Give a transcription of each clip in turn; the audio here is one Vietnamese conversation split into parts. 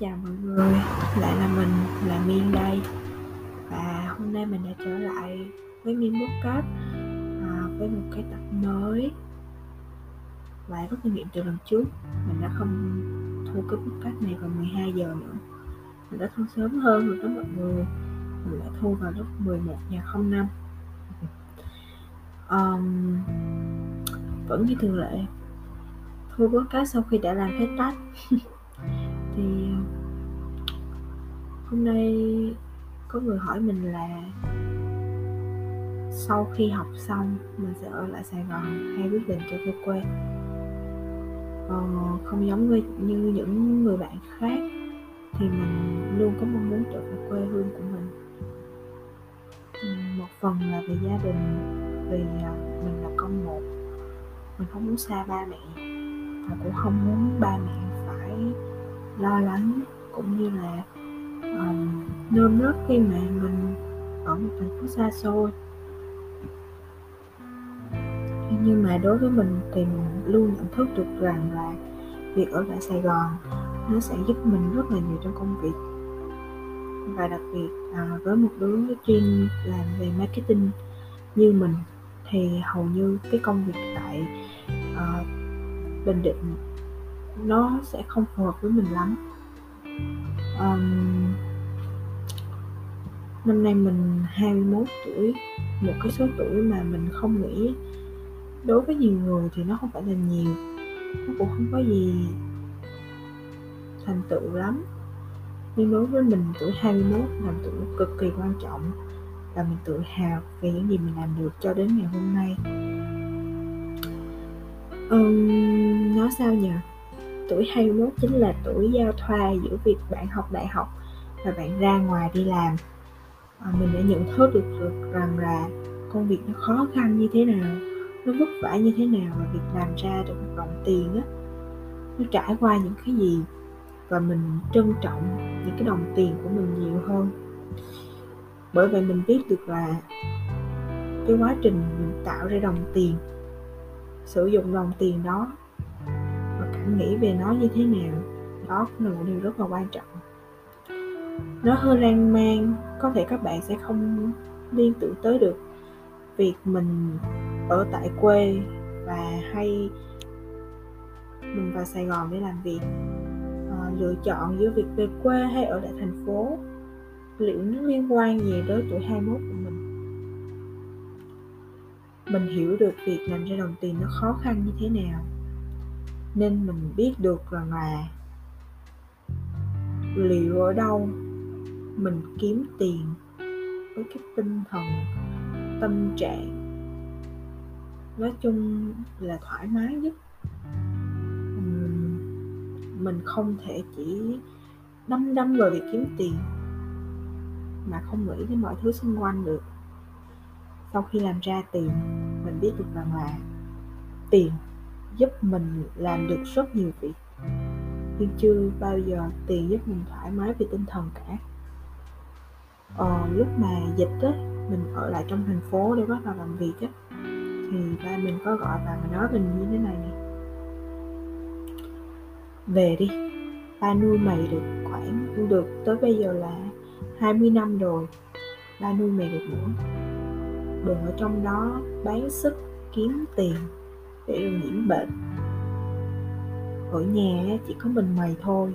chào mọi người, lại là mình, là Miên đây. Và hôm nay mình đã trở lại với Miên Podcast à, Với một cái tập mới. Và rút kinh nghiệm từ lần trước. Mình đã không thu cái podcast này vào 12 giờ nữa. Mình đã thu sớm hơn rồi đó mọi người. Mình đã thu vào lúc 11 giờ 05 um, Vẫn như thường lệ. Thu podcast sau khi đã làm hết tách thì hôm nay có người hỏi mình là sau khi học xong mình sẽ ở lại Sài Gòn hay quyết định trở về quê? Ờ, không giống như, như những người bạn khác thì mình luôn có mong muốn trở về quê hương của mình. Một phần là vì gia đình vì à, mình là con một. Mình không muốn xa ba mẹ và cũng không muốn ba mẹ phải lo lắng cũng như là um, nơm nớp khi mà mình ở một thành phố xa xôi. Nhưng mà đối với mình thì mình luôn nhận thức được rằng là việc ở lại Sài Gòn nó sẽ giúp mình rất là nhiều trong công việc. Và đặc biệt à, với một đứa chuyên làm về marketing như mình thì hầu như cái công việc tại uh, Bình Định nó sẽ không phù hợp với mình lắm. Um, năm nay mình 21 tuổi một cái số tuổi mà mình không nghĩ đối với nhiều người thì nó không phải là nhiều nó cũng không có gì thành tựu lắm. Nhưng đối với mình tuổi 21 là tuổi cực kỳ quan trọng và mình tự hào về những gì mình làm được cho đến ngày hôm nay. Um, nói sao nhỉ tuổi 21 chính là tuổi giao thoa giữa việc bạn học đại học và bạn ra ngoài đi làm. À, mình đã nhận thức được, được rằng là công việc nó khó khăn như thế nào nó vất vả như thế nào và việc làm ra được một đồng tiền á nó trải qua những cái gì và mình trân trọng những cái đồng tiền của mình nhiều hơn. Bởi vậy mình biết được là cái quá trình mình tạo ra đồng tiền sử dụng đồng tiền đó nghĩ về nó như thế nào. Đó cũng là một điều rất là quan trọng. Nó hơi lan man có thể các bạn sẽ không liên tưởng tới được việc mình ở tại quê và hay mình vào Sài Gòn để làm việc. À, lựa chọn giữa việc về quê hay ở lại thành phố. Liệu nó liên quan gì tới tuổi 21 của mình? Mình hiểu được việc làm ra đồng tiền nó khó khăn như thế nào nên mình biết được rằng là liệu ở đâu mình kiếm tiền với cái tinh thần, tâm trạng nói chung là thoải mái nhất. Mình không thể chỉ đâm đâm vào việc kiếm tiền mà không nghĩ đến mọi thứ xung quanh được. Sau khi làm ra tiền, mình biết được rằng là tiền giúp mình làm được rất nhiều việc. Nhưng chưa bao giờ tiền giúp mình thoải mái về tinh thần cả. Ờ, lúc mà dịch á mình ở lại trong thành phố để bắt đầu làm việc á thì ba mình có gọi và nói mình như thế này nè. Về đi ba nuôi mày được khoảng được tới bây giờ là 20 năm rồi ba nuôi mày được nữa. Đừng ở trong đó bán sức kiếm tiền để rồi nhiễm bệnh. Ở nhà chỉ có mình mày thôi.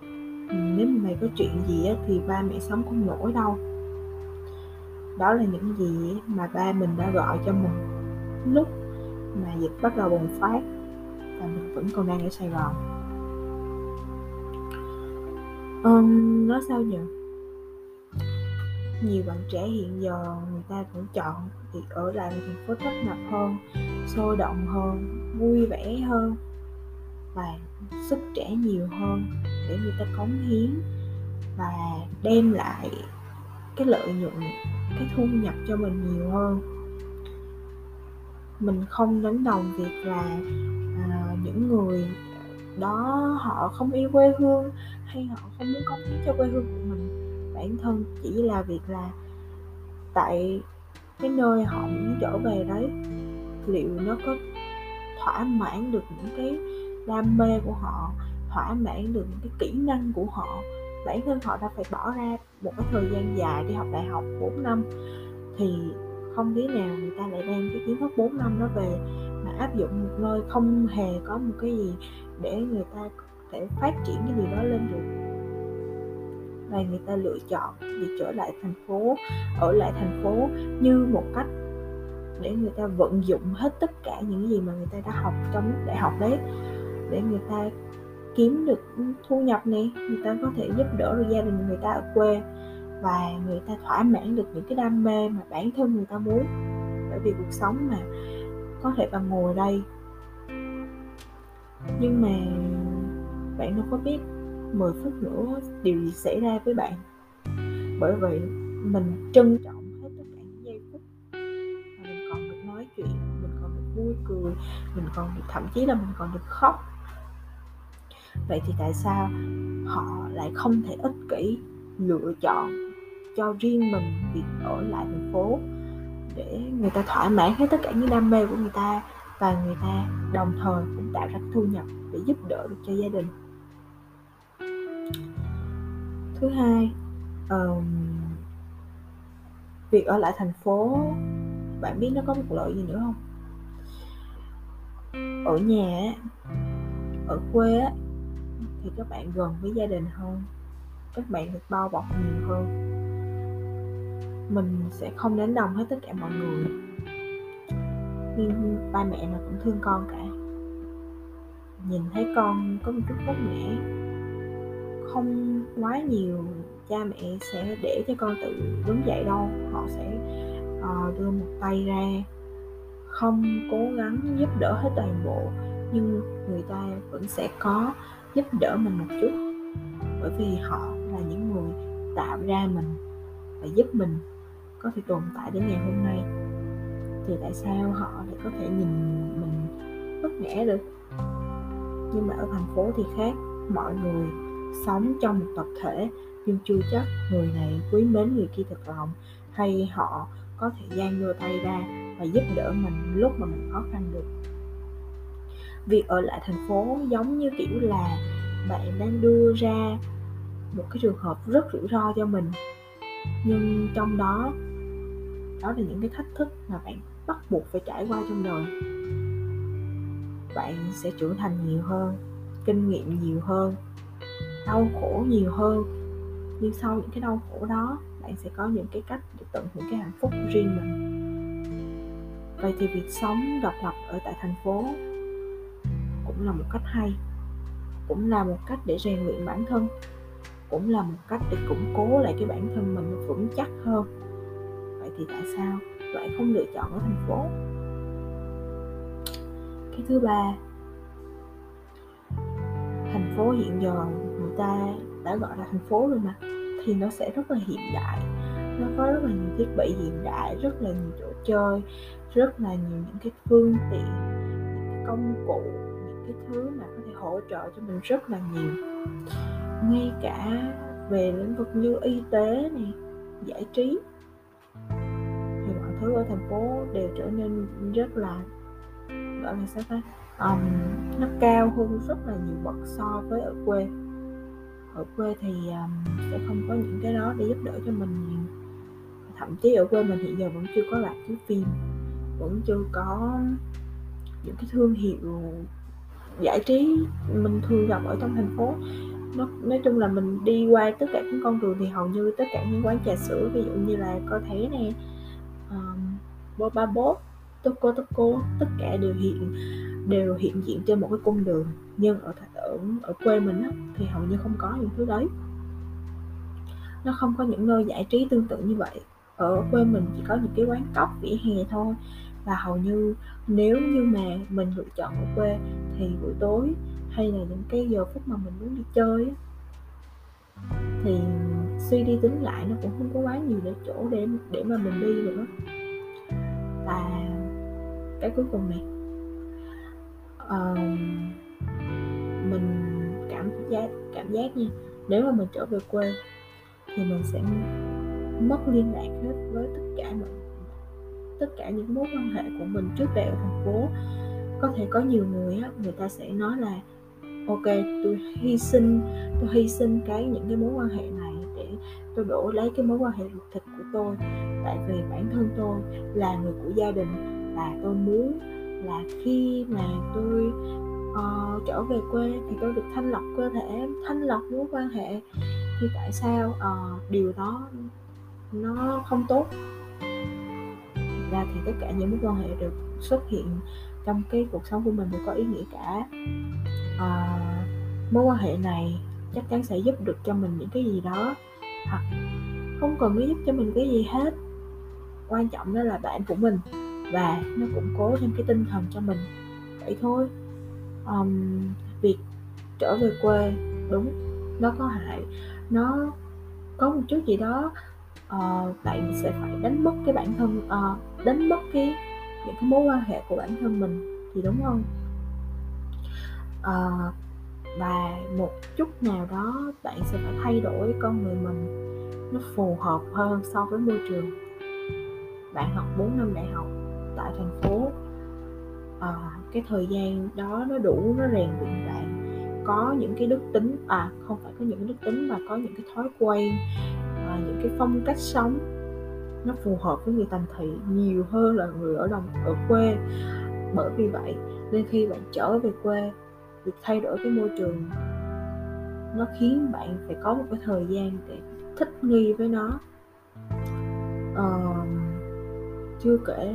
Ừ, nếu mà mày có chuyện gì thì ba mẹ sống không nổi đâu. Đó là những gì mà ba mình đã gọi cho mình lúc mà dịch bắt đầu bùng phát và mình vẫn còn đang ở Sài Gòn. Um, nói sao nhỉ nhiều bạn trẻ hiện giờ người ta cũng chọn việc ở lại thành phố tấp nập hơn sôi động hơn vui vẻ hơn và sức trẻ nhiều hơn để người ta cống hiến và đem lại cái lợi nhuận cái thu nhập cho mình nhiều hơn. Mình không đánh đồng việc là à, những người đó họ không yêu quê hương hay họ không muốn cống hiến cho quê hương của mình. Bản thân chỉ là việc là tại cái nơi họ muốn trở về đấy liệu nó có thỏa mãn được những cái đam mê của họ, thỏa mãn được những cái kỹ năng của họ? Bản thân họ đã phải bỏ ra một cái thời gian dài đi học đại học 4 năm, thì không lý nào người ta lại đem cái kiến thức 4 năm đó về mà áp dụng một nơi không hề có một cái gì để người ta có thể phát triển cái điều đó lên được. Và người ta lựa chọn việc trở lại thành phố, ở lại thành phố như một cách để người ta vận dụng hết tất cả những gì mà người ta đã học trong đại học đấy, để người ta kiếm được thu nhập này người ta có thể giúp đỡ được gia đình người ta ở quê và người ta thỏa mãn được những cái đam mê mà bản thân người ta muốn. Bởi vì cuộc sống mà có thể bạn ngồi đây. Nhưng mà bạn đâu có biết 10 phút nữa điều gì xảy ra với bạn. Bởi vậy mình trân trọng mình còn được thậm chí là mình còn được khóc. Vậy thì tại sao họ lại không thể ích kỷ lựa chọn cho riêng mình việc ở lại thành phố để người ta thỏa mãn hết tất cả những đam mê của người ta và người ta đồng thời cũng tạo ra thu nhập để giúp đỡ được cho gia đình? Thứ hai um, việc ở lại thành phố bạn biết nó có một lợi gì nữa không? Ở nhà ở quê thì các bạn gần với gia đình hơn các bạn được bao bọc nhiều hơn. Mình sẽ không đánh đồng hết tất cả mọi người. Nhưng ba mẹ nào cũng thương con cả. Nhìn thấy con có một chút vất vả không quá nhiều cha mẹ sẽ để cho con tự đứng dậy đâu. Họ sẽ uh, đưa một tay ra không cố gắng giúp đỡ hết toàn bộ, nhưng người ta vẫn sẽ có giúp đỡ mình một chút. Bởi vì họ là những người tạo ra mình và giúp mình có thể tồn tại đến ngày hôm nay. Thì tại sao họ lại có thể nhìn mình bất vả được? Nhưng mà ở thành phố thì khác, mọi người sống trong một tập thể, nhưng chưa chắc người này quý mến người kia thật lòng, hay họ có thể gian đưa tay ra và giúp đỡ mình lúc mà mình khó khăn được. Việc ở lại thành phố giống như kiểu là bạn đang đưa ra một cái trường hợp rất rủi ro cho mình. Nhưng trong đó đó là những cái thách thức mà bạn bắt buộc phải trải qua trong đời. Bạn sẽ trưởng thành nhiều hơn, kinh nghiệm nhiều hơn, đau khổ nhiều hơn. Nhưng sau những cái đau khổ đó, bạn sẽ có những cái cách để tận hưởng cái hạnh phúc riêng mình vậy thì việc sống độc lập ở tại thành phố cũng là một cách hay, cũng là một cách để rèn luyện bản thân, cũng là một cách để củng cố lại cái bản thân mình vững chắc hơn. Vậy thì tại sao lại không lựa chọn ở thành phố? Cái thứ ba, thành phố hiện giờ người ta đã gọi là thành phố rồi mà, thì nó sẽ rất là hiện đại, nó có rất là nhiều thiết bị hiện đại, rất là nhiều chỗ chơi rất là nhiều những cái phương tiện những cái công cụ những cái thứ mà có thể hỗ trợ cho mình rất là nhiều. Ngay cả về lĩnh vực như y tế này giải trí thì mọi thứ ở thành phố đều trở nên rất là gọi là sao ta um, nó cao hơn rất là nhiều bậc so với ở quê. Ở quê thì um, sẽ không có những cái đó để giúp đỡ cho mình nhiều thậm chí ở quê mình hiện giờ vẫn chưa có rạp chiếu phim vẫn chưa có những cái thương hiệu giải trí mình thường gặp ở trong thành phố. Nó nói chung là mình đi qua tất cả những con đường thì hầu như tất cả những quán trà sữa ví dụ như là coi thấy nè um, boba bốt toco toco tất cả đều hiện đều hiện diện trên một cái cung đường. Nhưng ở ở ở quê mình á, thì hầu như không có những thứ đấy. Nó không có những nơi giải trí tương tự như vậy ở quê mình chỉ có những cái quán cóc vỉa hè thôi. Và hầu như nếu như mà mình lựa chọn ở quê thì buổi tối hay là những cái giờ phút mà mình muốn đi chơi á, thì suy đi tính lại nó cũng không có quá nhiều để chỗ để để mà mình đi nữa và cái cuối cùng này uh, mình cảm giác cảm giác nha nếu mà mình trở về quê thì mình sẽ mất liên lạc hết với tất cả mọi tất cả những mối quan hệ của mình trước đây ở thành phố có thể có nhiều người á người ta sẽ nói là ok tôi hy sinh tôi hy sinh cái những cái mối quan hệ này để tôi đổ lấy cái mối quan hệ ruột thịt của tôi. Tại vì bản thân tôi là người của gia đình và tôi muốn là khi mà tôi uh, trở về quê thì tôi được thanh lọc cơ thể thanh lọc mối quan hệ. Thì tại sao uh, điều đó nó không tốt. Ra thì tất cả những mối quan hệ được xuất hiện trong cái cuộc sống của mình đều có ý nghĩa cả. À, mối quan hệ này chắc chắn sẽ giúp được cho mình những cái gì đó hoặc không cần nó giúp cho mình cái gì hết. Quan trọng đó là bạn của mình và nó củng cố thêm cái tinh thần cho mình. Vậy thôi. Um, việc trở về quê đúng nó có hại. Nó có một chút gì đó uh, bạn sẽ phải đánh mất cái bản thân uh, đánh mất cái những cái mối quan hệ của bản thân mình thì đúng không? Uh, và một chút nào đó bạn sẽ phải thay đổi con người mình nó phù hợp hơn so với môi trường. Bạn học 4 năm đại học tại thành phố à, cái thời gian đó nó đủ nó rèn luyện bạn. Có những cái đức tính à không phải có những cái đức tính mà có những cái thói quen cái phong cách sống nó phù hợp với người thành thị nhiều hơn là người ở đồng ở quê. Bởi vì vậy nên khi bạn trở về quê việc thay đổi cái môi trường nó khiến bạn phải có một cái thời gian để thích nghi với nó. Ờ, chưa kể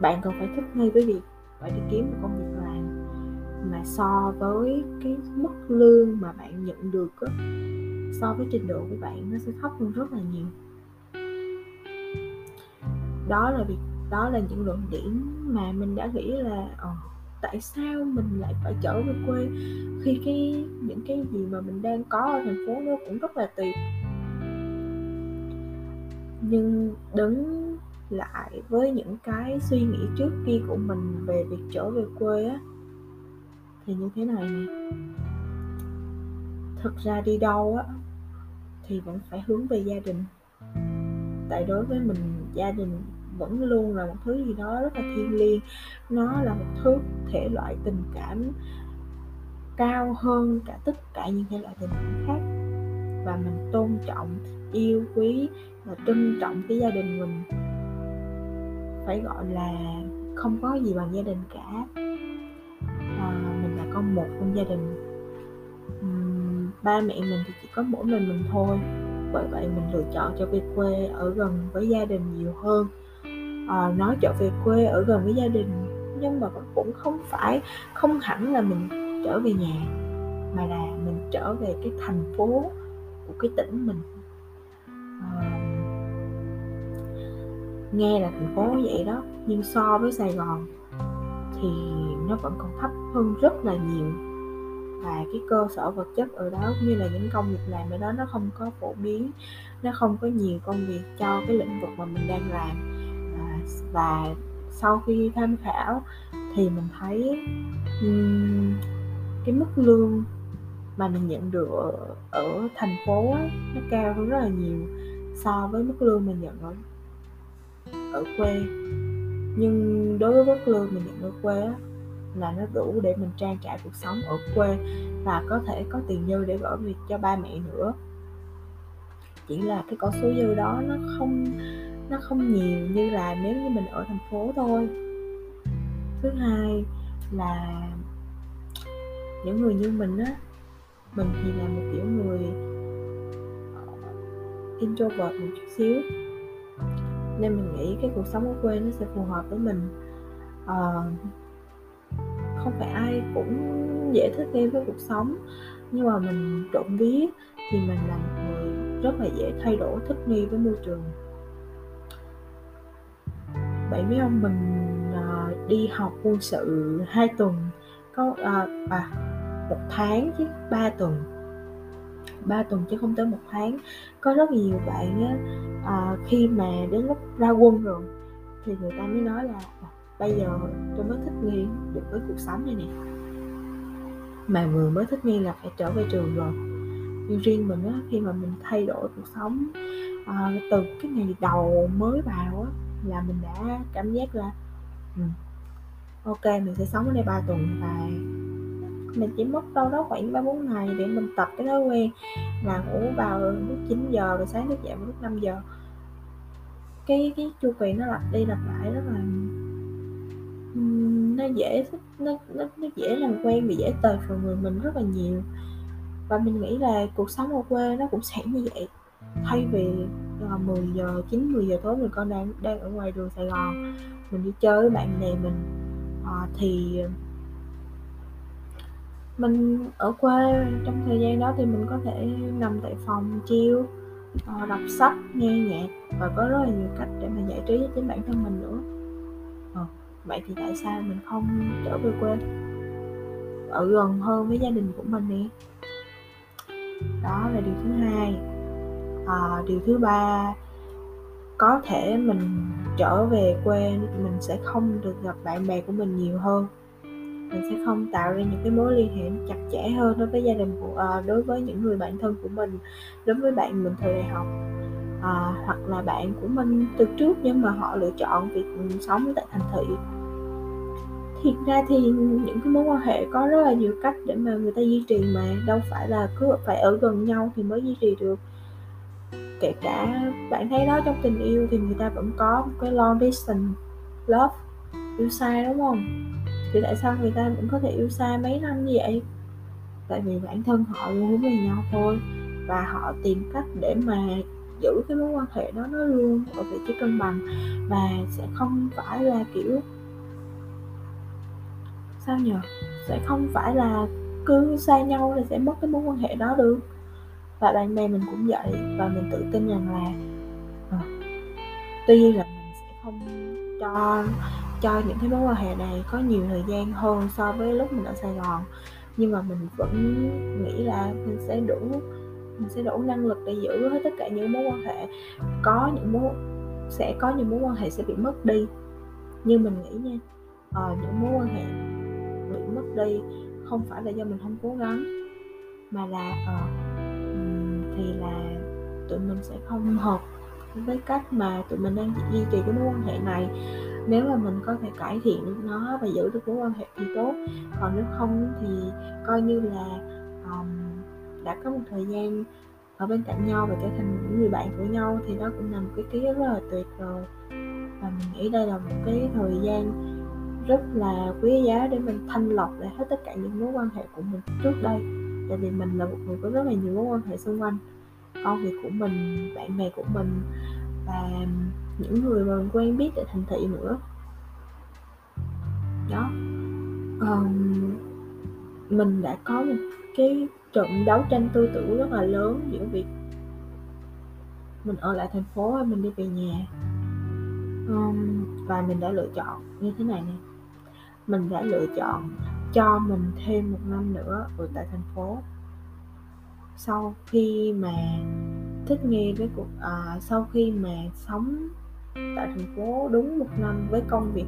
bạn còn phải thích nghi với việc phải đi kiếm một công việc làm mà so với cái mức lương mà bạn nhận được đó, so với trình độ của bạn nó sẽ thấp hơn rất là nhiều. Đó là việc đó là những luận điểm mà mình đã nghĩ là ờ, tại sao mình lại phải trở về quê khi cái những cái gì mà mình đang có ở thành phố nó cũng rất là tuyệt. Nhưng đứng lại với những cái suy nghĩ trước kia của mình về việc trở về quê á thì như thế này nè. Thực ra đi đâu á thì vẫn phải hướng về gia đình. Tại đối với mình gia đình vẫn luôn là một thứ gì đó rất là thiêng liêng. Nó là một thứ thể loại tình cảm cao hơn cả tất cả những thể loại tình cảm khác. Và mình tôn trọng yêu quý và trân trọng cái gia đình mình. Phải gọi là không có gì bằng gia đình cả. À, mình là con một trong gia đình ba mẹ mình thì chỉ có mỗi mình mình thôi. Bởi vậy mình lựa chọn cho về quê ở gần với gia đình nhiều hơn. À, nói trở về quê ở gần với gia đình nhưng mà cũng không phải không hẳn là mình trở về nhà mà là mình trở về cái thành phố của cái tỉnh mình. À, nghe là thành phố vậy đó nhưng so với sài gòn thì nó vẫn còn thấp hơn rất là nhiều và cái cơ sở vật chất ở đó cũng như là những công việc làm ở đó nó không có phổ biến nó không có nhiều công việc cho cái lĩnh vực mà mình đang làm. À, và sau khi tham khảo thì mình thấy um, cái mức lương mà mình nhận được ở, ở thành phố ấy, nó cao hơn rất là nhiều so với mức lương mình nhận ở ở quê. Nhưng đối với mức lương mình nhận ở quê á, là nó đủ để mình trang trải cuộc sống ở quê và có thể có tiền dư để gửi việc cho ba mẹ nữa. Chỉ là cái con số dư đó nó không nó không nhiều như là nếu như mình ở thành phố thôi. Thứ hai là những người như mình á mình thì là một kiểu người ờ, introvert một chút xíu. Nên mình nghĩ cái cuộc sống ở quê nó sẽ phù hợp với mình. Uh, không phải ai cũng dễ thích nghi với cuộc sống. Nhưng mà mình trộm vía thì mình là một người rất là dễ thay đổi thích nghi với môi trường. Vậy mấy ông mình à, đi học quân sự hai tuần có à, à một tháng chứ ba tuần. Ba tuần chứ không tới một tháng. Có rất nhiều bạn á à, khi mà đến lúc ra quân rồi thì người ta mới nói là à, bây giờ tôi mới thích nghi được với cuộc sống này nè. Mà vừa mới thích nghi là phải trở về trường rồi. Nhưng riêng mình á khi mà mình thay đổi cuộc sống à, từ cái ngày đầu mới vào á là mình đã cảm giác là ừ, ok mình sẽ sống ở đây 3 tuần và mình chỉ mất đâu đó khoảng ba bốn ngày để mình tập cái thói quen là ngủ vào lúc 9 giờ rồi sáng thức dậy vào lúc 5 giờ. Cái cái chu kỳ nó lặp đi lặp lại rất là nó dễ nó nó nó dễ làm quen và dễ tời vào người mình rất là nhiều. Và mình nghĩ là cuộc sống ở quê nó cũng sẽ như vậy. Thay vì ờ, là 10 giờ 9 10 giờ tối mình con đang đang ở ngoài đường Sài Gòn mình đi chơi với bạn bè mình à, thì mình ở quê trong thời gian đó thì mình có thể nằm tại phòng chiêu ờ, đọc sách nghe nhạc và có rất là nhiều cách để mà giải trí với chính bản thân mình nữa vậy thì tại sao mình không trở về quê? Ở gần hơn với gia đình của mình nè. Đó là điều thứ hai. À, điều thứ ba có thể mình trở về quê mình sẽ không được gặp bạn bè của mình nhiều hơn. Mình sẽ không tạo ra những cái mối liên hệ chặt chẽ hơn đối với gia đình của à, đối với những người bạn thân của mình đối với bạn mình thời đại học. À, hoặc là bạn của mình từ trước nhưng mà họ lựa chọn việc sống tại thành thị thiệt ra thì những cái mối quan hệ có rất là nhiều cách để mà người ta duy trì mà, đâu phải là cứ phải ở gần nhau thì mới duy trì được. Kể cả bạn thấy đó, trong tình yêu thì người ta vẫn có một cái long distance, love, yêu xa, đúng không? Thì tại sao người ta vẫn có thể yêu xa mấy năm như vậy? Tại vì bản thân họ luôn hướng về nhau thôi, và họ tìm cách để mà giữ cái mối quan hệ đó nó luôn ở vị trí cân bằng, và sẽ không phải là, kiểu sao nhờ? Sẽ không phải là cứ xa nhau thì sẽ mất cái mối quan hệ đó được. Và bạn bè mình cũng vậy và mình tự tin rằng là à, tuy là mình sẽ không cho cho những cái mối quan hệ này có nhiều thời gian hơn so với lúc mình ở Sài Gòn. Nhưng mà mình vẫn nghĩ là mình sẽ đủ mình sẽ đủ năng lực để giữ hết tất cả những mối quan hệ. Có những mối sẽ có những mối quan hệ sẽ bị mất đi. Nhưng mình nghĩ nha ờ, những mối quan hệ bị mất đi không phải là do mình không cố gắng mà là uh, thì là tụi mình sẽ không hợp với cách mà tụi mình đang duy trì cái mối quan hệ này. Nếu mà mình có thể cải thiện được nó và giữ được mối quan hệ thì tốt còn nếu không thì coi như là um, đã có một thời gian ở bên cạnh nhau và trở thành những người bạn của nhau thì đó cũng là một cái ký ức rất là tuyệt rồi và mình nghĩ đây là một cái thời gian rất là quý giá để mình thanh lọc lại hết tất cả những mối quan hệ của mình trước đây. Tại vì mình là một người có rất là nhiều mối quan hệ xung quanh. Công việc của mình bạn bè của mình và những người mà mình quen biết tại thành thị nữa. Đó. Um, mình đã có một cái trận đấu tranh tư tưởng rất là lớn giữa việc mình ở lại thành phố hay mình đi về nhà. Um, và mình đã lựa chọn như thế này nè mình đã lựa chọn cho mình thêm một năm nữa ở tại thành phố. Sau khi mà thích nghi với cuộc à, sau khi mà sống tại thành phố đúng một năm với công việc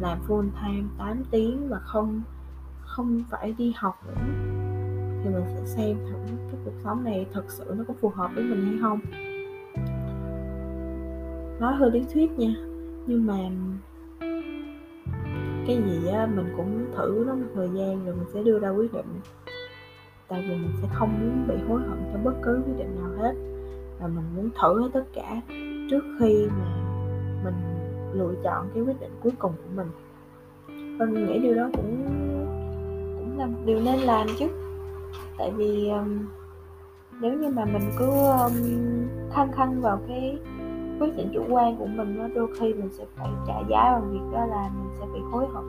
làm full time 8 tiếng và không không phải đi học nữa thì mình sẽ xem thử cái cuộc sống này thật sự nó có phù hợp với mình hay không. Nói hơi lý thuyết nha nhưng mà cái gì á mình cũng thử nó một thời gian rồi mình sẽ đưa ra quyết định. Tại vì mình sẽ không muốn bị hối hận cho bất cứ quyết định nào hết. Và mình muốn thử hết tất cả trước khi mà mình lựa chọn cái quyết định cuối cùng của mình. Và mình nghĩ điều đó cũng cũng là một điều nên làm chứ. Tại vì um, nếu như mà mình cứ um, khăng khăng vào cái quyết định chủ quan của mình đó đôi khi mình sẽ phải trả giá bằng việc đó là mình sẽ bị hối hận.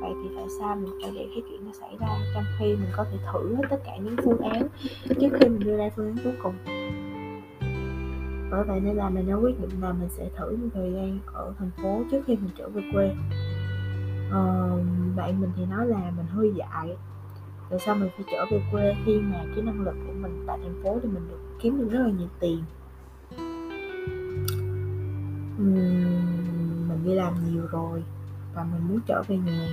Vậy thì tại sao mình phải để cái chuyện nó xảy ra trong khi mình có thể thử hết tất cả những phương án trước khi mình đưa ra phương án cuối cùng? Bởi vậy nên là mình đã quyết định là mình sẽ thử một thời gian ở thành phố trước khi mình trở về quê. Ờ, bạn mình thì nói là mình hơi dại. Tại sao mình phải trở về quê khi mà cái năng lực của mình tại thành phố thì mình được kiếm được rất là nhiều tiền? Mình đi làm nhiều rồi và mình muốn trở về nhà.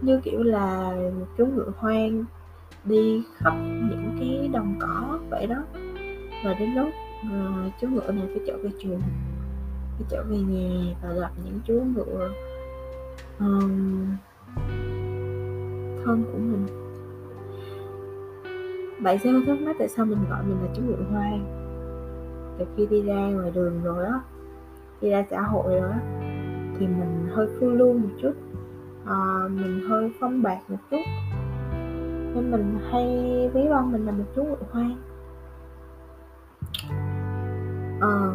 Như kiểu là một chú ngựa hoang đi khắp những cái đồng cỏ vậy đó. Và đến lúc uh, chú ngựa này phải trở về trường phải trở về nhà và gặp những chú ngựa um, thân của mình. Bạn sẽ hơi thắc mắc tại sao mình gọi mình là chú ngựa Hoang? Từ khi đi ra ngoài đường rồi đó, đi ra xã hội rồi đó, thì mình hơi phiêu lưu một chút à, mình hơi phong bạc một chút. Nên mình hay ví von mình là một chú ngựa Hoang. À,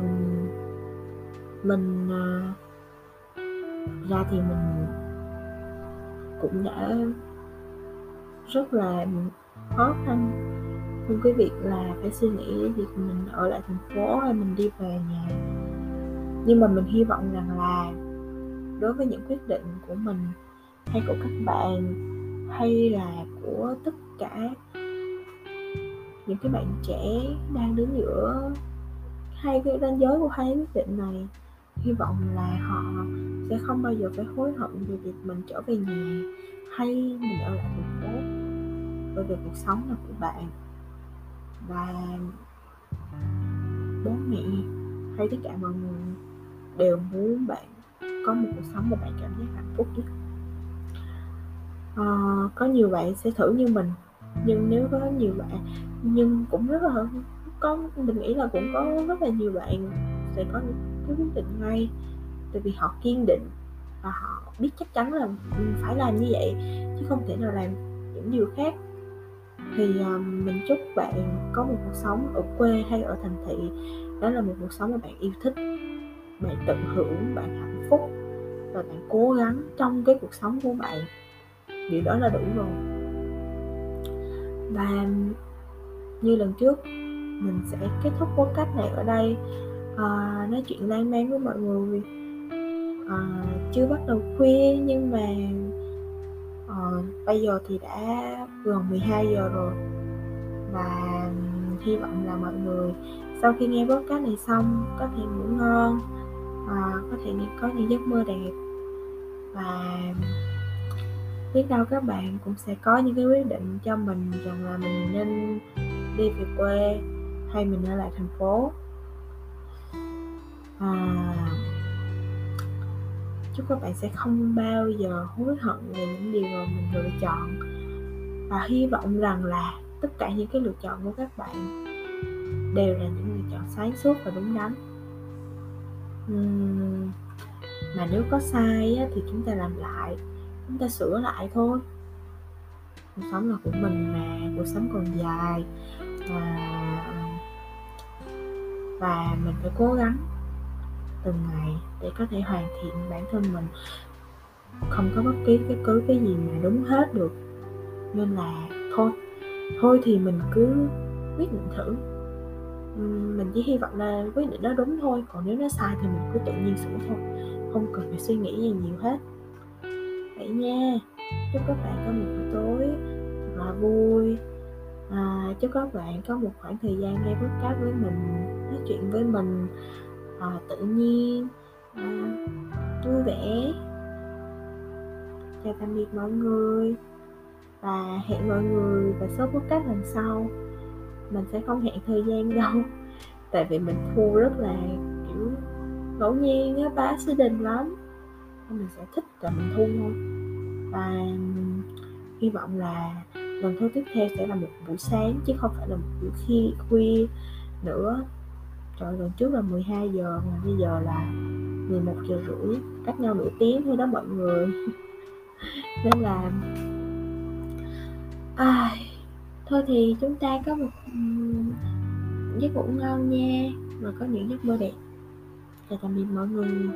mình à, ra thì mình cũng đã rất là khó khăn nhưng cái việc là phải suy nghĩ việc mình ở lại thành phố hay mình đi về nhà. Nhưng mà mình hy vọng rằng là đối với những quyết định của mình, hay của các bạn, hay là của tất cả những cái bạn trẻ đang đứng giữa hai cái ranh giới của hai quyết định này, hy vọng là họ sẽ không bao giờ phải hối hận về việc mình trở về nhà hay mình ở lại thành phố. Bởi vì cuộc sống là của bạn và bố mẹ hay tất cả mọi người đều muốn bạn có một cuộc sống mà bạn cảm giác hạnh phúc nhất. À, có nhiều bạn sẽ thử như mình nhưng nếu có nhiều bạn nhưng cũng rất là có mình nghĩ là cũng có rất là nhiều bạn sẽ có những cái quyết định ngay tại vì họ kiên định và họ biết chắc chắn là phải làm như vậy chứ không thể nào làm những điều khác thì um, mình chúc bạn có một cuộc sống ở quê hay ở thành thị. Đó là một cuộc sống mà bạn yêu thích. Bạn tận hưởng bạn hạnh phúc và bạn cố gắng trong cái cuộc sống của bạn. Điều đó là đủ rồi. Và như lần trước mình sẽ kết thúc podcast này ở đây. À, nói chuyện lan man với mọi người. À, chưa bắt đầu khuya nhưng mà à, bây giờ thì đã gần 12 giờ rồi và hy vọng là mọi người sau khi nghe podcast này xong có thể ngủ ngon à, có thể có những giấc mơ đẹp. Và biết đâu các bạn cũng sẽ có những cái quyết định cho mình rằng là mình nên đi về quê hay mình ở lại thành phố. À, chúc các bạn sẽ không bao giờ hối hận về những điều mà mình lựa chọn. Và hy vọng rằng là tất cả những cái lựa chọn của các bạn đều là những lựa chọn sáng suốt và đúng đắn. Uhm, mà nếu có sai á, thì chúng ta làm lại chúng ta sửa lại thôi. Cuộc sống là của mình mà cuộc sống còn dài. Và và mình phải cố gắng từng ngày để có thể hoàn thiện bản thân mình. Không có bất kỳ cái cứ cái gì mà đúng hết được. Nên là thôi thôi thì mình cứ quyết định thử. Mình chỉ hy vọng là quyết định đó đúng thôi còn nếu nó sai thì mình cứ tự nhiên sửa thôi không cần phải suy nghĩ gì nhiều hết. Vậy nha chúc các bạn có một buổi tối thật là vui. À, chúc các bạn có một khoảng thời gian nghe podcast với mình nói chuyện với mình à, tự nhiên. À, vui vẻ. Chào tạm biệt mọi người. Và hẹn mọi người vào số podcast lần sau. Mình sẽ không hẹn thời gian đâu. Tại vì mình thu rất là kiểu ngẫu nhiên á bá sư đình lắm. Nên mình sẽ thích là mình thu thôi. Và hy vọng là lần thu tiếp theo sẽ là một buổi sáng chứ không phải là một buổi khi khuya nữa trời lần trước là 12 giờ mà bây giờ là 11 giờ rưỡi cách nhau nửa tiếng thôi đó mọi người. Nên là à, thôi thì chúng ta có một giấc ngủ ngon nha và có những giấc mơ đẹp. Chào tạm biệt mọi người.